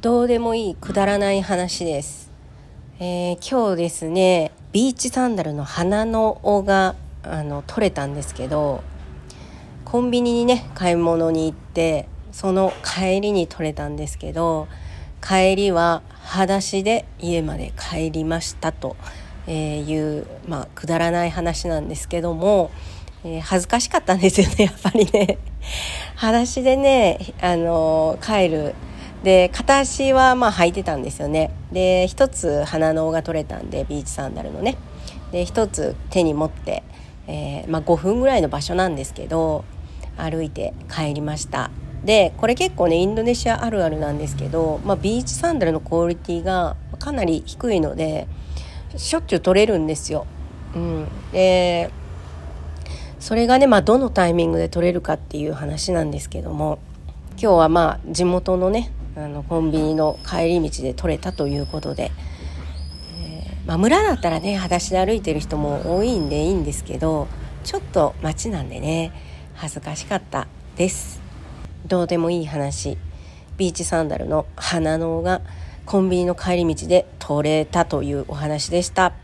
どうでもいいくだらない話です、えー今日ですねビーチサンダルの花の緒があの取れたんですけどコンビニにね買い物に行ってその帰りに取れたんですけど帰りは裸足で家まで帰りましたという、まあ、くだらない話なんですけども、えー恥ずかしかったんですよねやっぱりね。裸足でね、あの帰るで片足はまあ履いてたんですよね。で一つ鼻の緒が取れたんでビーチサンダルのね。で一つ手に持って、えーまあ、5分ぐらいの場所なんですけど歩いて帰りました。でこれ結構ねインドネシアあるあるなんですけど、まあ、ビーチサンダルのクオリティがかなり低いのでしょっちゅう取れるんですよ。うん、でそれがね、まあ、どのタイミングで取れるかっていう話なんですけども今日はまあ地元のねあのコンビニの帰り道で取れたということで、えーまあ、村だったらね裸足で歩いてる人も多いんでいいんですけどちょっと街なんでね恥ずかしかったです。どうでもいい話。ビーチサンダルの花のがコンビニの帰り道で取れたというお話でした。